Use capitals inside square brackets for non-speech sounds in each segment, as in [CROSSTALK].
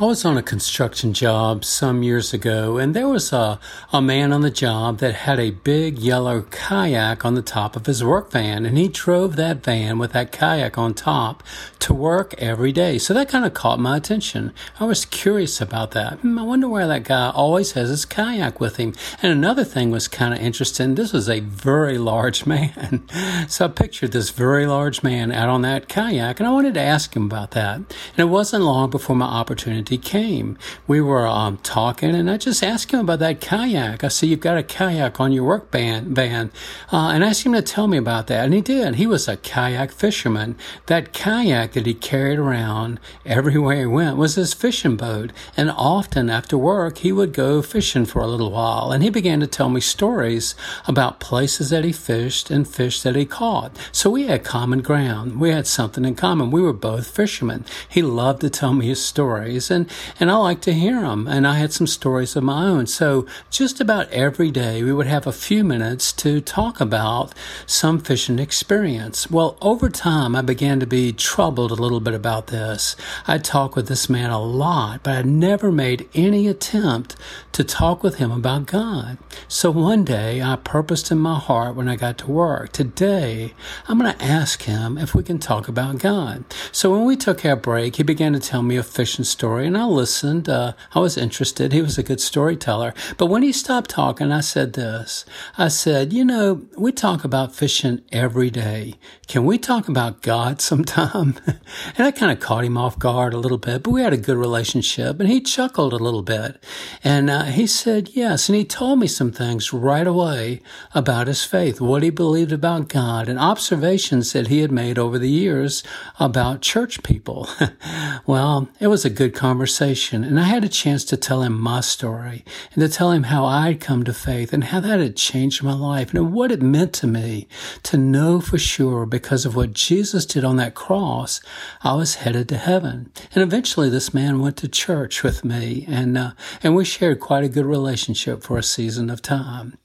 I was on a construction job some years ago, and there was a, a man on the job that had a big yellow kayak on the top of his work van, and he drove that van with that kayak on top to work every day. So that kind of caught my attention. I was curious about that. Hmm, I wonder why that guy always has his kayak with him. And another thing was kind of interesting. This was a very large [LAUGHS] man. so I pictured this very large man out on that kayak, and I wanted to ask him about that. And it wasn't long before my opportunity he came. We were um, talking, and I just asked him about that kayak. I said, "You've got a kayak on your work van," van. Uh, and I asked him to tell me about that, and he did. He was a kayak fisherman. That kayak that he carried around everywhere he went was his fishing boat, and often after work he would go fishing for a little while. And he began to tell me stories about places that he fished and fish that he caught. So we had common ground. We had something in common. We were both fishermen. He loved to tell me his stories, and and, and I like to hear them. And I had some stories of my own. So just about every day we would have a few minutes to talk about some fishing experience. Well, over time, I began to be troubled a little bit about this. I talked with this man a lot, but I never made any attempt to talk with him about God. So one day I purposed in my heart when I got to work, today I'm going to ask him if we can talk about God. So when we took our break, he began to tell me a fishing story and I listened. Uh, I was interested. He was a good storyteller. But when he stopped talking, I said this. I said, you know, we talk about fishing every day. Can we talk about God [LAUGHS] sometime? and I kind of caught him off guard a little bit, but we had a good relationship and he chuckled a little bit. And uh, he said, yes. And he told me some things right away about his faith, what he believed about God and observations that he had made over the years about church people. [LAUGHS] well, it was a good conversation conversation, and I had a chance to tell him my story and to tell him how I'd come to faith and how that had changed my life and what it meant to me to know for sure because of what Jesus did on that cross, I was headed to heaven. And eventually this man went to church with me and, uh, and we shared quite a good relationship for a season of time.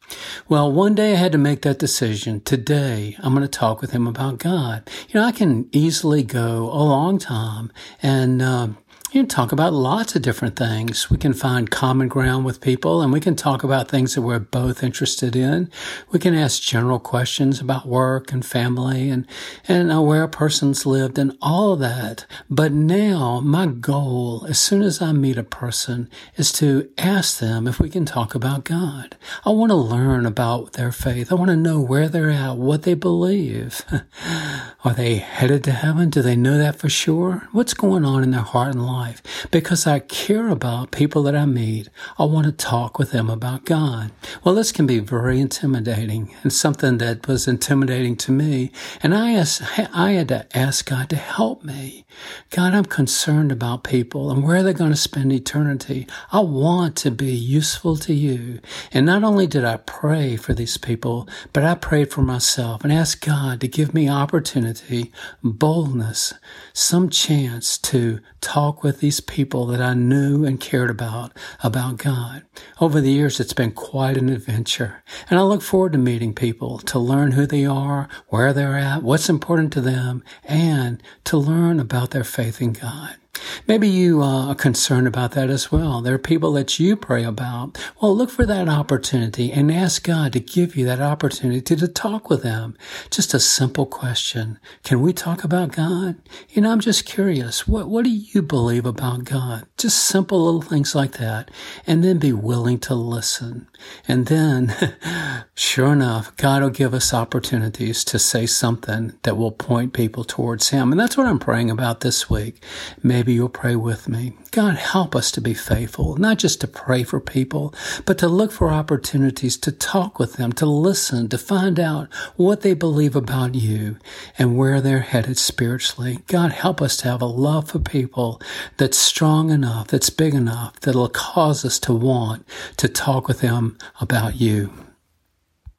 Well, one day I had to make that decision. Today, I'm going to talk with him about God. You know, I can easily go a long time and uh, you can talk about lots of different things. We can find common ground with people and we can talk about things that we're both interested in. We can ask general questions about work and family and, and uh, where a person's lived and all that. But now my goal, as soon as I meet a person, is to ask them if we can talk about God. I want to learn about their faith. I want to know where they're at, what they believe. [LAUGHS] Are they headed to heaven? Do they know that for sure? What's going on in their heart and life? Life because I care about people that I meet. I want to talk with them about God. Well, this can be very intimidating and something that was intimidating to me. And I asked, I had to ask God to help me. God, I'm concerned about people and where they're going to spend eternity. I want to be useful to you. And not only did I pray for these people, but I prayed for myself and asked God to give me opportunity, boldness, some chance to talk with with these people that I knew and cared about, about God. Over the years, it's been quite an adventure. And I look forward to meeting people to learn who they are, where they're at, what's important to them, and to learn about their faith in God. Maybe you uh, are concerned about that as well. There are people that you pray about. Well, look for that opportunity and ask God to give you that opportunity to, to talk with them. Just a simple question. Can we talk about God? You know, I'm just curious. What, what do you believe about God? Just simple little things like that. And then be willing to listen. And then, [LAUGHS] sure enough, God will give us opportunities to say something that will point people towards Him. And that's what I'm praying about this week. Maybe maybe you'll pray with me. God, help us to be faithful, not just to pray for people, but to look for opportunities to talk with them, to listen, to find out what they believe about you and where they're headed spiritually. God, help us to have a love for people that's strong enough, that's big enough, that'll cause us to want to talk with them about you.